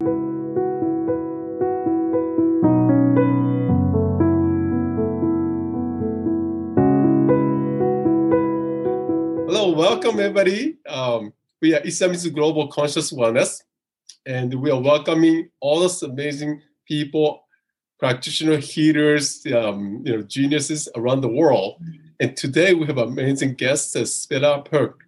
Hello, welcome everybody. Um, we are Isamizu Global Conscious Wellness, and we are welcoming all those amazing people, practitioner healers, um, you know, geniuses around the world. And today we have amazing guest, Spela Perc.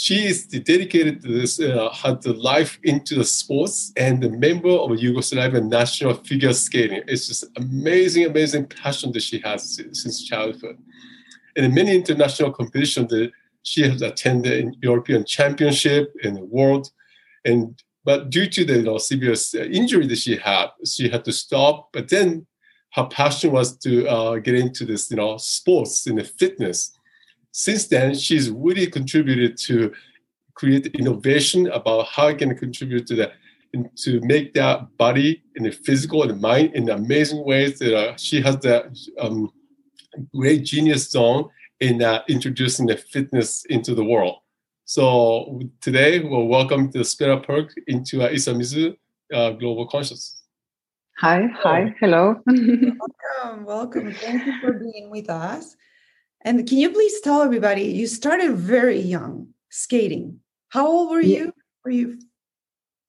She is dedicated to this, uh, had the life into the sports and the member of Yugoslavian national figure skating. It's just amazing, amazing passion that she has since childhood. And many international competitions, that she has attended in European Championship and the world, and but due to the you know, severe uh, injury that she had, she had to stop. But then her passion was to uh, get into this, you know, sports and the fitness. Since then, she's really contributed to create innovation about how it can contribute to that to make that body and the physical and the mind in amazing ways that uh, she has that um, great genius zone in uh, introducing the fitness into the world. So today we'll welcome the Spela Perc into uh, Isamizu uh, Global Conscious. Hi, hi, hello. welcome, welcome. Thank you for being with us. And can you please tell everybody, you started very young skating. How old were you? Were you?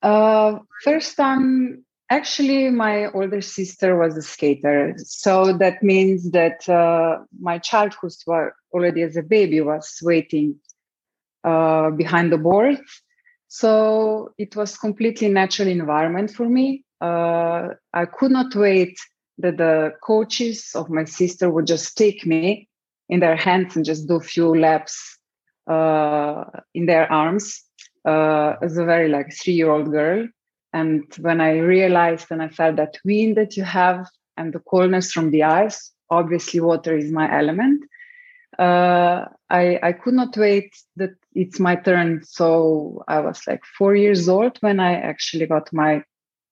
Uh, first time Actually, my older sister was a skater. So that means that uh, my childhood was already as a baby was waiting uh, behind the board. So it was completely natural environment for me. Uh, I could not wait that the coaches of my sister would just take me in their hands and just do a few laps uh, in their arms uh, as a very like three year old girl and when I realized and I felt that wind that you have and the coolness from the ice, obviously water is my element. Uh, I, I could not wait that it's my turn. So I was like four years old when I actually got my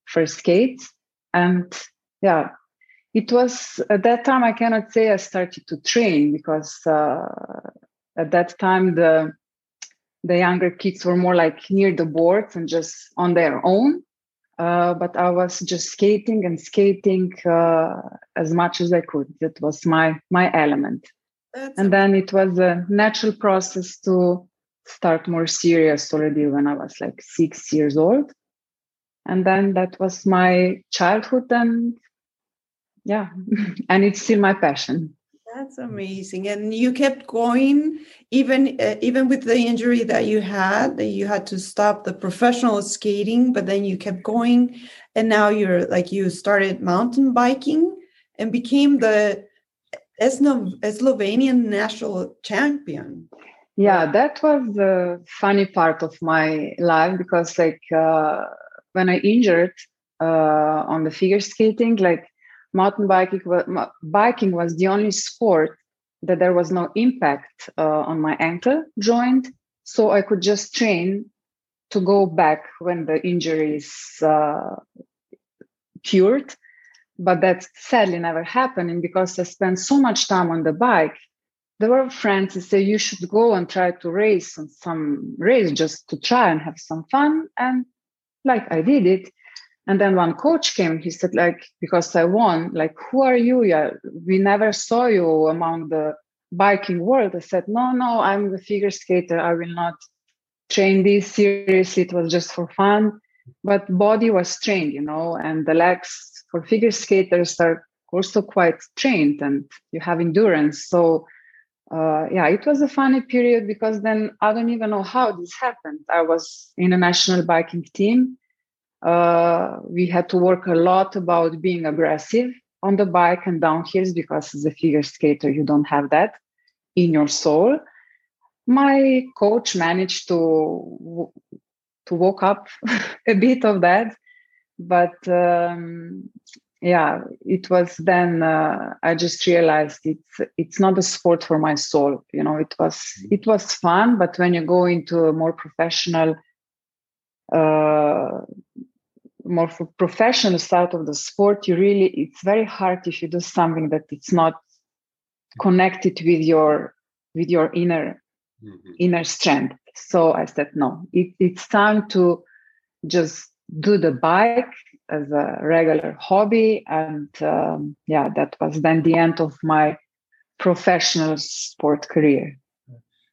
first skates. And yeah, it was at that time, I cannot say I started to train because uh, at that time the the younger kids were more like near the boards and just on their own uh, but I was just skating and skating uh, as much as I could. That was my my element. That's and then it was a natural process to start more serious already when I was like six years old. And then that was my childhood and yeah, and it's still my passion. That's amazing. And you kept going even uh, even with the injury that you had, that you had to stop the professional skating, but then you kept going and now you're like you started mountain biking and became the Slovenian national champion. Yeah, that was the funny part of my life because like uh, when I injured uh, on the figure skating, like mountain biking, biking was the only sport that there was no impact uh, on my ankle joint. So I could just train to go back when the injury is uh, cured. But that sadly never happened. because I spent so much time on the bike, there were friends who say you should go and try to race on some race just to try and have some fun. And like I did it. And then one coach came, he said, like, because I won, like, who are you? Yeah, we never saw you among the biking world. I said, no, no, I'm the figure skater. I will not train this seriously. It was just for fun. But body was trained, you know, and the legs for figure skaters are also quite trained and you have endurance. So uh, yeah, it was a funny period because then I don't even know how this happened. I was in a national biking team uh, we had to work a lot about being aggressive on the bike and downhills because as a figure skater you don't have that in your soul. My coach managed to to walk up a bit of that but um, yeah it was then uh, i just realized it's it's not a sport for my soul you know it was it was fun but when you go into a more professional uh, more for professional side of the sport you really it's very hard if you do something that it's not connected with your with your inner mm-hmm. inner strength so i said no it, it's time to just do the bike as a regular hobby. And um, yeah, that was then the end of my professional sport career.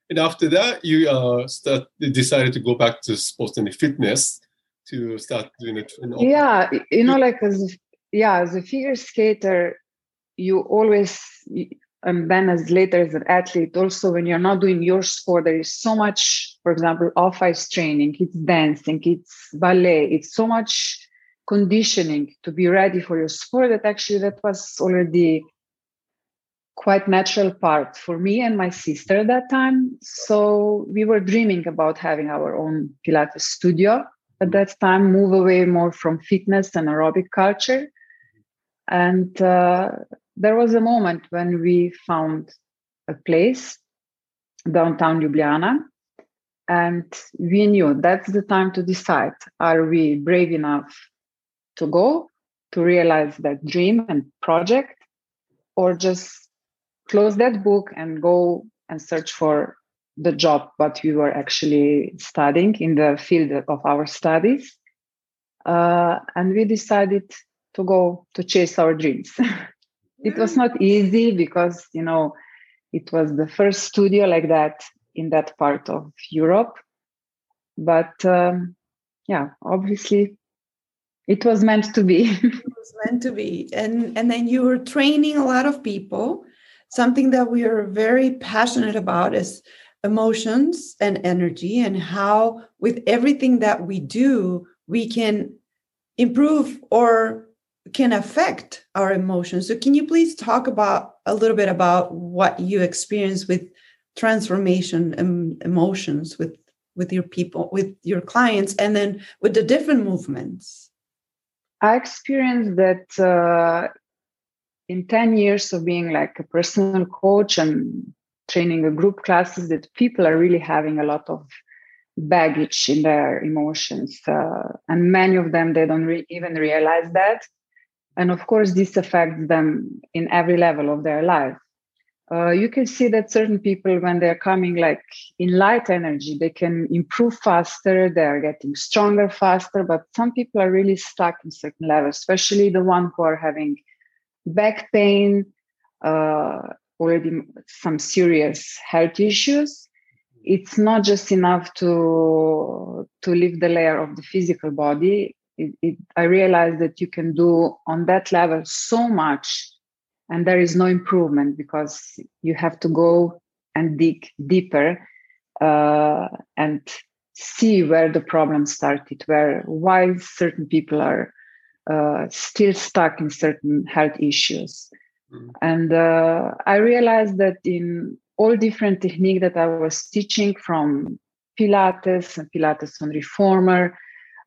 And after that, you uh, start, decided to go back to sports and fitness to start doing it. Yeah, you know, like as yeah, as a figure skater, you always and then as later as an athlete also when you're not doing your sport there is so much for example off ice training it's dancing it's ballet it's so much conditioning to be ready for your sport that actually that was already quite natural part for me and my sister at that time so we were dreaming about having our own pilates studio at that time move away more from fitness and aerobic culture. And uh, there was a moment when we found a place downtown Ljubljana and we knew that's the time to decide are we brave enough to go to realize that dream and project or just close that book and go and search for the job what we were actually studying in the field of our studies. Uh, and we decided to go to chase our dreams. It was not easy because you know it was the first studio like that in that part of europe. But um, yeah obviously it was meant to be. It was meant to be. And and then you were training a lot of people. Something that we are very passionate about is emotions and energy and how with everything that we do we can improve or can affect our emotions. So, can you please talk about a little bit about what you experience with transformation and emotions with with your people, with your clients, and then with the different movements? I experienced that uh, in 10 years of being like a personal coach and training a group classes that people are really having a lot of baggage in their emotions uh, and many of them they don't re- even realize that and of course, this affects them in every level of their life. Uh, you can see that certain people, when they're coming like in light energy, they can improve faster, they're getting stronger faster. But some people are really stuck in certain levels, especially the one who are having back pain, uh, already some serious health issues. It's not just enough to to leave the layer of the physical body it, it, I realized that you can do on that level so much, and there is no improvement because you have to go and dig deeper uh, and see where the problem started, where why certain people are uh, still stuck in certain health issues. Mm. And uh, I realized that in all different technique that I was teaching from Pilates and Pilates on reformer,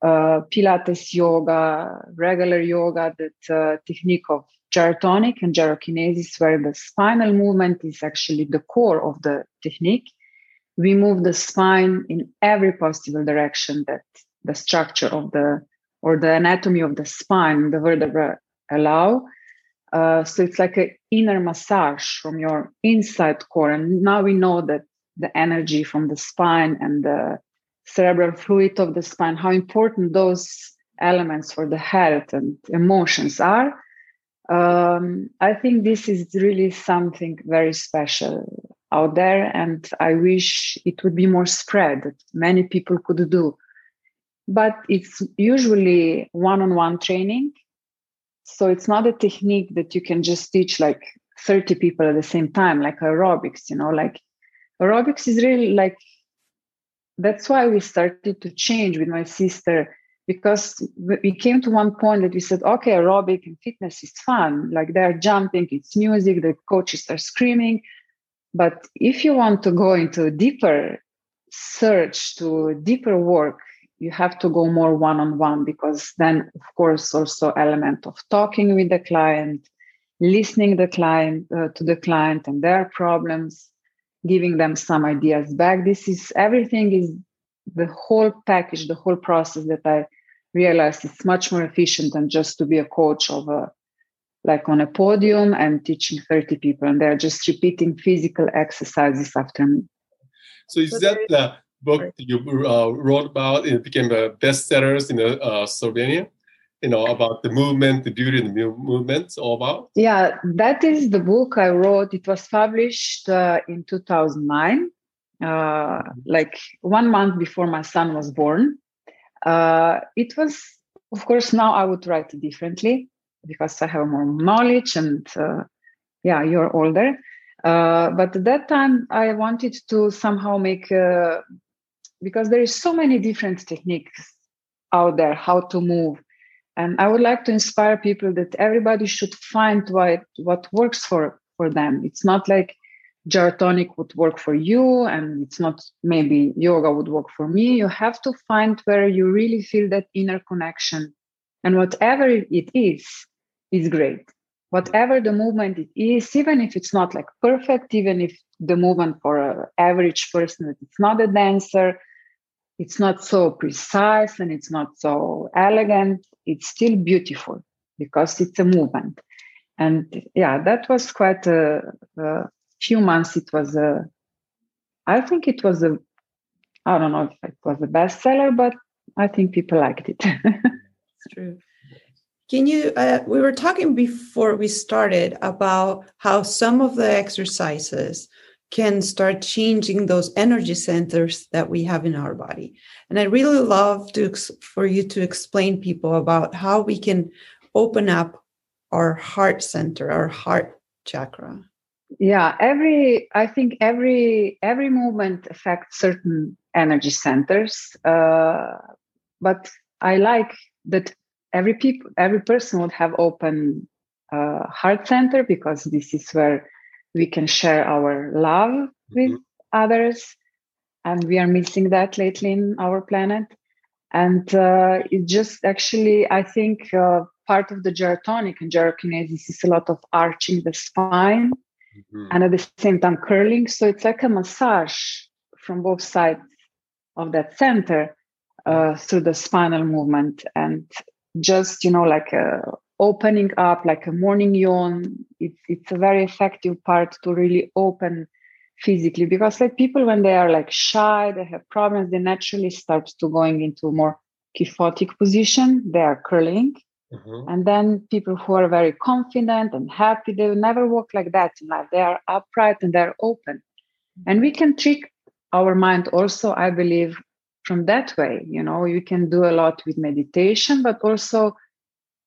uh, Pilates yoga, regular yoga, that uh, technique of gyrotonic and gyrokinesis, where the spinal movement is actually the core of the technique. We move the spine in every possible direction that the structure of the or the anatomy of the spine, the vertebra allow. Uh, so it's like an inner massage from your inside core. And now we know that the energy from the spine and the cerebral fluid of the spine, how important those elements for the health and emotions are. Um, I think this is really something very special out there, and I wish it would be more spread that many people could do. But it's usually one on one training. So it's not a technique that you can just teach like 30 people at the same time, like aerobics, you know, like aerobics is really like that's why we started to change with my sister because we came to one point that we said okay aerobic and fitness is fun. Like they're jumping it's music the coaches are screaming. But if you want to go into a deeper search to deeper work you have to go more one-on-one because then of course also element of talking with the client listening the client uh, to the client and their problems giving them some ideas back. This is everything is the whole package the whole process that i realized it's much more efficient than just to be a coach of a like on a podium and teaching 30 people and they're just repeating physical exercises after me. So is that the book right. you uh, wrote about. It became a bestsellers in uh, Slovenia. You know about the movement, the beauty and the movement. All about. Yeah, that is the book I wrote. It was published uh, in 2009, uh, like one month before my son was born. Uh, it was, of course, now I would write it differently because I have more knowledge and uh, yeah, you're older. Uh, but at that time, I wanted to somehow make uh, because there is so many different techniques out there how to move, and I would like to inspire people that everybody should find what what works for for them. It's not like gyrotonic would work for you, and it's not maybe yoga would work for me. You have to find where you really feel that inner connection, and whatever it is, is great whatever the movement it is, even if it's not like perfect, even if the movement for an average person, it's not a dancer, it's not so precise and it's not so elegant, it's still beautiful because it's a movement. And yeah, that was quite a, a few months. It was a, I think it was a, I don't know if it was a bestseller, but I think people liked it. it's true. Can you? Uh, we were talking before we started about how some of the exercises can start changing those energy centers that we have in our body. And I really love to for you to explain people about how we can open up our heart center, our heart chakra. Yeah, every I think every every movement affects certain energy centers, uh, but I like that every people every person would have open uh, heart center because this is where we can share our love mm-hmm. with others and we are missing that lately in our planet and uh, it just actually i think uh, part of the gyrotonic and gyrokinesis is a lot of arching the spine mm-hmm. and at the same time curling so it's like a massage from both sides of that center uh, through the spinal movement and just you know like a opening up like a morning yawn it's it's a very effective part to really open physically because like people when they are like shy they have problems they naturally start to going into more kyphotic position they are curling. Mm-hmm. and then people who are very confident and happy they will never walk like that in life. They are upright and they're open. And we can trick our mind also i believe from that way. You know you can do a lot with meditation but also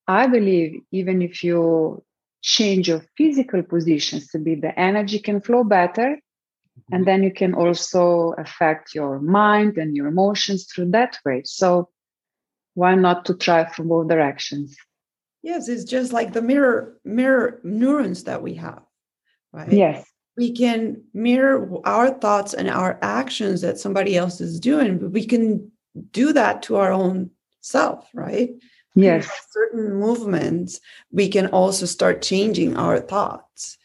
i believe even if you change your physical positions to be the energy can flow better mm-hmm. and then you can also affect your mind and your emotions through that way. So why not to try from both directions? Yes it's just like the mirror mirror neurons that we have right? Yes. We can mirror our thoughts and our actions that somebody else is doing but we can do that to our own self right yes certain movements we can also start changing our thoughts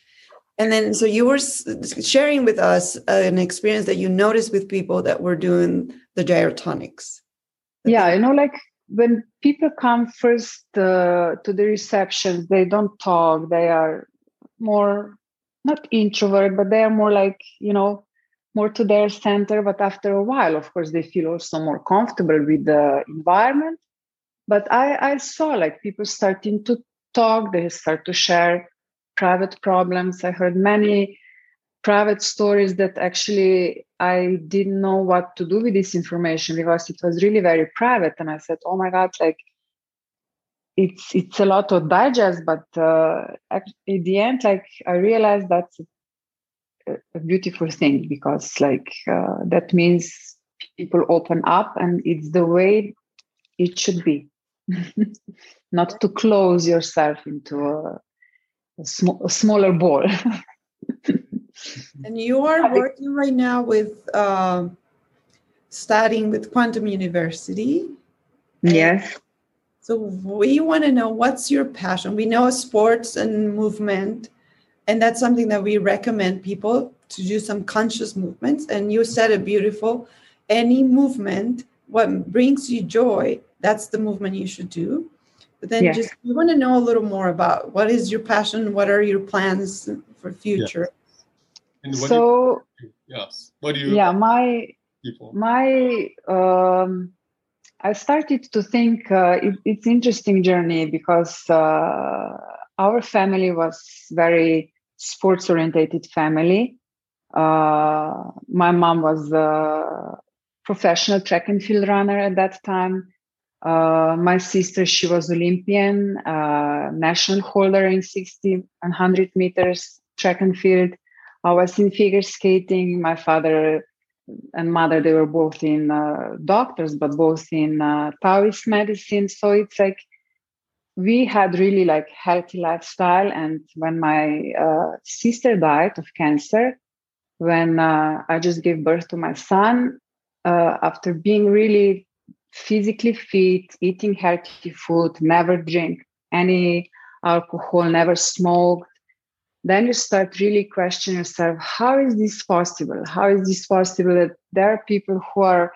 and then so you were sharing with us an experience that you noticed with people that were doing the gyrotonics yeah you know like when people come first uh, to the reception they don't talk they are more not introvert, but they are more like, you know, more to their center. But after a while, of course, they feel also more comfortable with the environment. But I, I saw like people starting to talk, they start to share private problems. I heard many private stories that actually I didn't know what to do with this information because it was really very private. And I said, oh my God, like it's it's a lot to digest but uh, at the end like i realized that's a, a beautiful thing because like uh, that means people open up and it's the way it should be not to close yourself into a, a, sm- a smaller ball and you are working right now with uh, studying with quantum university yes so we want to know what's your passion. We know sports and movement, and that's something that we recommend people to do some conscious movements. And you said it beautiful. Any movement, what brings you joy, that's the movement you should do. But then just we want to know a little more about what is your passion, what are your plans for future. Yeah. so yes, what do you? Yeah, my people? My um, I started to think uh, it, it's interesting journey because uh, our family was very sports orientated family. Uh, my mom was a professional track and field runner at that time. Uh, my sister, she was Olympian, uh, national holder in 60 and 100 meters track and field. I was in figure skating. My father and mother, they were both in uh, doctors, but both in uh, Taoist medicine. So it's like we had really like healthy lifestyle. And when my uh, sister died of cancer, when uh, I just gave birth to my son, uh, after being really physically fit, eating healthy food, never drink any alcohol, never smoked, then you start really questioning yourself how is this possible? How is this possible that there are people who are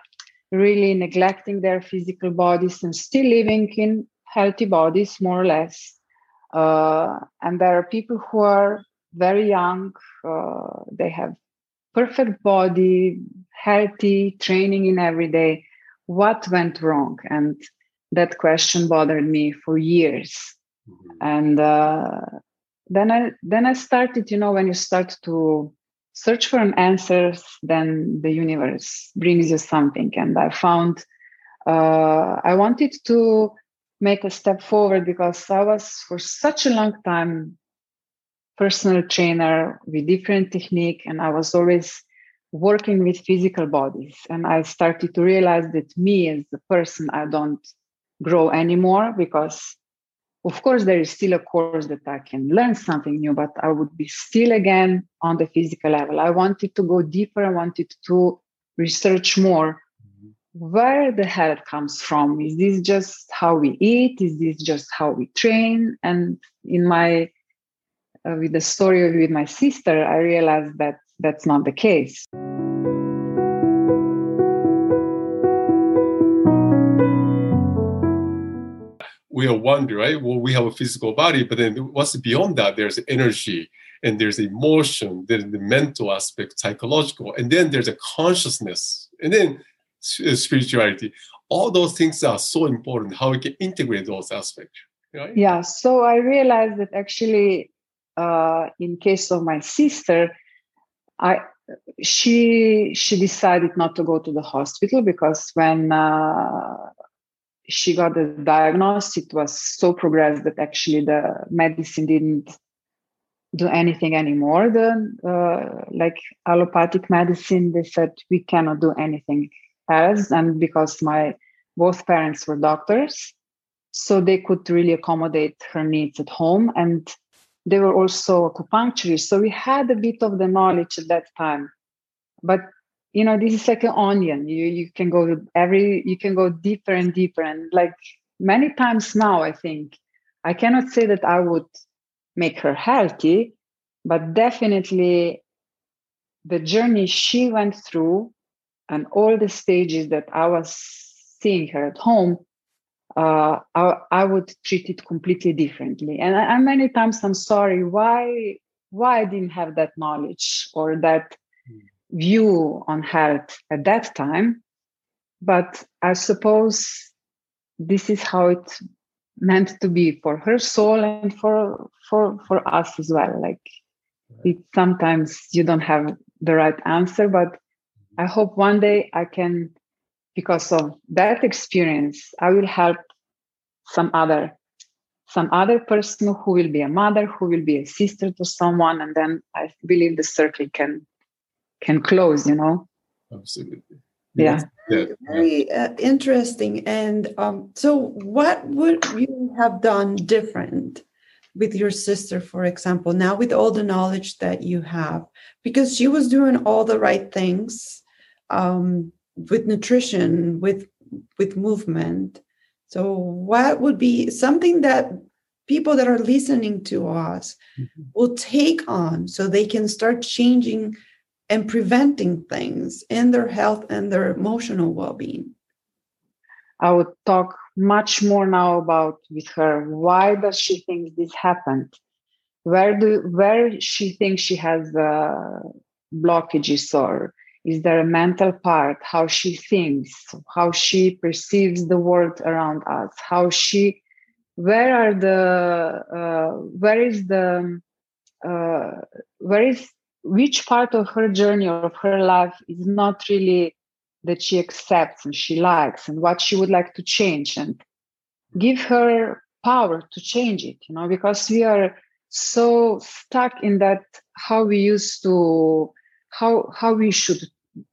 really neglecting their physical bodies and still living in healthy bodies more or less? Uh, and there are people who are very young uh, they have perfect body healthy training in every day. What went wrong? And that question bothered me for years. Mm-hmm. and uh, then i then i started you know when you start to search for an answers then the universe brings you something. And i found uh, i wanted to make a step forward because i was for such a long time personal trainer with different technique and i was always working with physical bodies. And i started to realize that me as a person i don't grow anymore because of course there is still a course that i can learn something new but i would be still again on the physical level. I wanted to go deeper. I wanted to research more. Where the health comes from? Is this just how we eat? Is this just how we train? And in my uh, with the story with my sister i realized that that's not the case we are wonder, right? Well, we have a physical body, but then what's beyond that? There's energy and there's emotion, there's the mental aspect, psychological, and then there's a consciousness, and then uh, spirituality. All those things are so important. How we can integrate those aspects. Right? Yeah. So I realized that actually, uh, in case of my sister, I she she decided not to go to the hospital because when uh, she got the diagnosis, it was so progressed that actually the medicine didn't do anything anymore. The uh, like allopathic medicine, they said we cannot do anything else, and because my both parents were doctors, so they could really accommodate her needs at home, and they were also acupuncturists. So we had a bit of the knowledge at that time, but you know this is like an onion. You you can go every you can go deeper and deeper. And like many times now i think i cannot say that i would make her healthy but definitely the journey she went through and all the stages that i was seeing her at home uh, I, I would treat it completely differently and, and many times i'm sorry why why i didn't have that knowledge or that view on health at that time. But I suppose this is how it meant to be for her soul and for for for us as well. Like it sometimes you don't have the right answer, but I hope one day I can, because of that experience, I will help some other some other person who will be a mother, who will be a sister to someone, and then I believe the circle can can close you know? Absolutely. Yeah, yeah. very uh, interesting. And um, so what would you have done different with your sister for example now with all the knowledge that you have? Because she was doing all the right things um, with nutrition with with movement. So what would be something that people that are listening to us mm-hmm. will take on so they can start changing and preventing things in their health and their emotional well-being? I would talk much more now about with her. Why does she think this happened? Where do where she thinks she has uh, blockages or is there a mental part how she thinks how she perceives the world around us how she where are the uh, where is the uh, where is which part of her journey or of her life is not really that she accepts and she likes and what she would like to change and give her power to change it you know? Because we are so stuck in that how we used to how how we should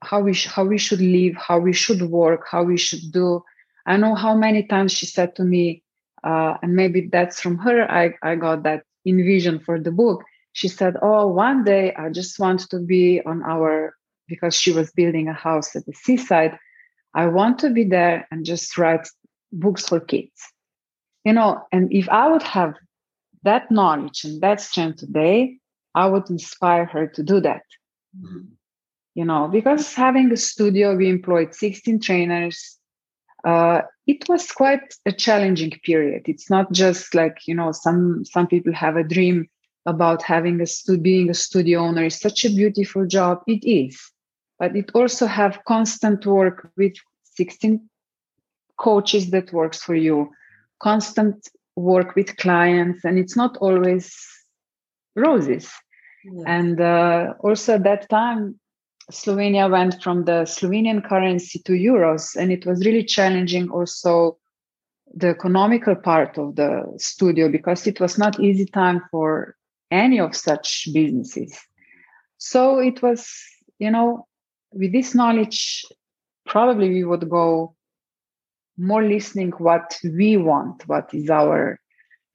how we sh- how we should live how we should work how we should do. I know how many times she said to me uh, and maybe that's from her I, I got that in vision for the book. She said oh one day i just want to be on our because she was building a house at the seaside i want to be there and just write books for kids. You know and if i would have that knowledge and that strength today i would inspire her to do that mm-hmm. you know because having a studio we employed 16 trainers uh, it was quite a challenging period. It's not just like you know some some people have a dream about having a stu- being a studio owner is such a beautiful job. It is. But it also have constant work with 16 coaches that works for you. Constant work with clients and it's not always roses yes. and uh, also at that time slovenia went from the slovenian currency to euros and it was really challenging also the economical part of the studio because it was not easy time for any of such businesses so it was you know with this knowledge probably we would go more listening what we want what is our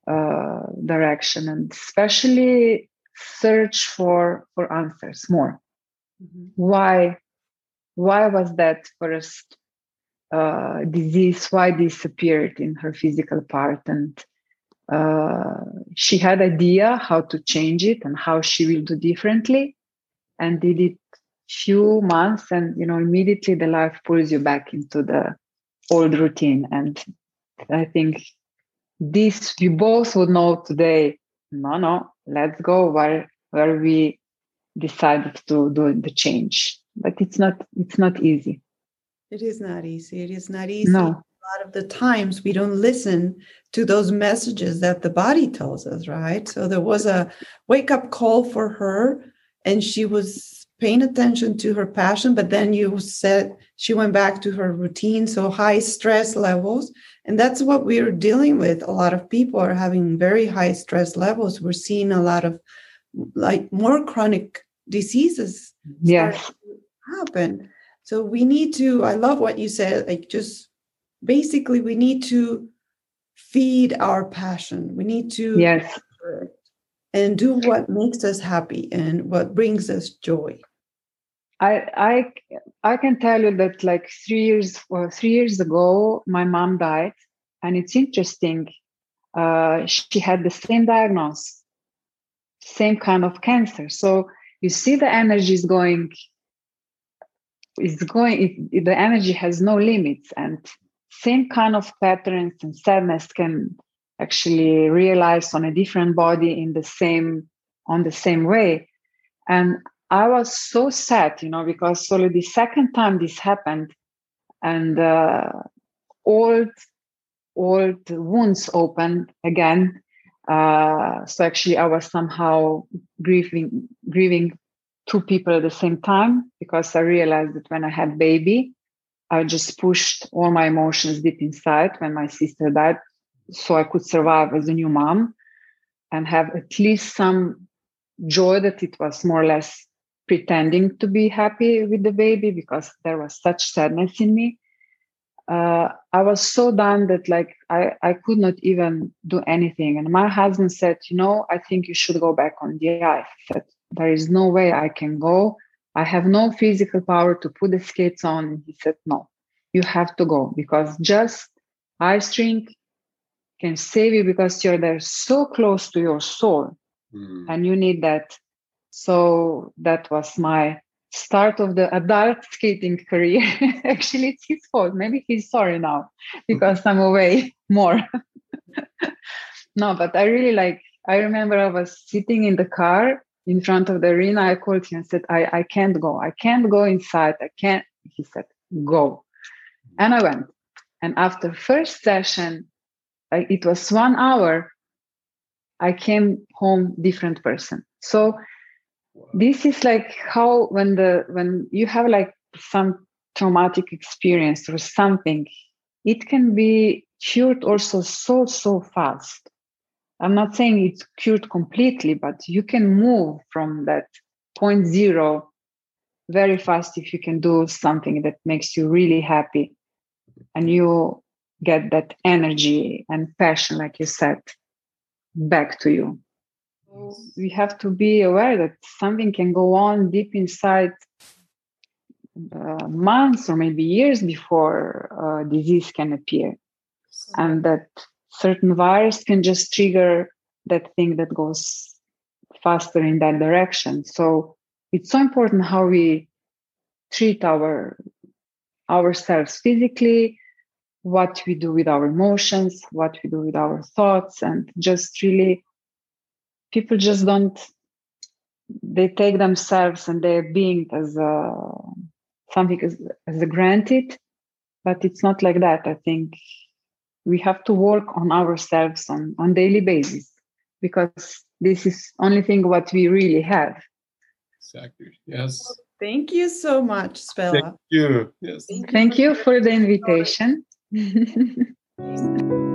uh, direction and especially search for for answers more mm-hmm. why why was that first uh, disease why disappeared in her physical part and uh, she had idea how to change it and how she will do differently and did it few months and you know immediately the life pulls you back into the old routine. And I think this we both would know today. No, no, let's go where where we decided to do the change. But it's not it's not easy. It is not easy. It is not easy. No. A lot of the times we don't listen to those messages that the body tells us, right? So there was a wake up call for her, and she was paying attention to her passion, but then you said she went back to her routine. So high stress levels. And that's what we're dealing with. A lot of people are having very high stress levels. We're seeing a lot of like more chronic diseases happen. So we need to, I love what you said, like just basically we need to feed our passion. We need to yes and do what makes us happy and what brings us joy. I I I can tell you that like three years well, three years ago, my mom died, and it's interesting. Uh, she had the same diagnosis, same kind of cancer. So you see, the energy is going. Is going. It, the energy has no limits, and same kind of patterns and sadness can actually realize on a different body in the same on the same way and i was so sad you know because only the second time this happened and uh, old old wounds opened again uh, so actually i was somehow grieving grieving two people at the same time because i realized that when i had baby i just pushed all my emotions deep inside when my sister died so I could survive as a new mom and have at least some joy that it was more or less pretending to be happy with the baby because there was such sadness in me. Uh, I was so done that like I, I could not even do anything. And my husband said, you know, I think you should go back on the ice. I said, there is no way I can go. I have no physical power to put the skates on. And he said, no, you have to go because just ice drink can save you because you're there so close to your soul mm. and you need that so that was my start of the adult skating career actually it's his fault maybe he's sorry now because i'm away more no but i really like i remember i was sitting in the car in front of the arena, I called him and said, I, I can't go. I can't go inside. I can't. He said, go. And I went. And after first session, it was one hour, I came home different person. So this is like how when the when you have like some traumatic experience or something, it can be cured also so so fast. I'm not saying it's cured completely but you can move from that point zero very fast if you can do something that makes you really happy and you get that energy and passion like you said back to you we have to be aware that something can go on deep inside uh, months or maybe years before uh, disease can appear. And that certain virus can just trigger that thing that goes faster in that direction. So it's so important how we treat our ourselves physically what we do with our emotions what we do with our thoughts and just really people just don't they take themselves and their being as a, something as, as a granted but it's not like that. I think we have to work on ourselves on on daily basis because this is only thing what we really have. Exactly. Yes. Thank you so much spela thank you. Yes. Thank you for the invitation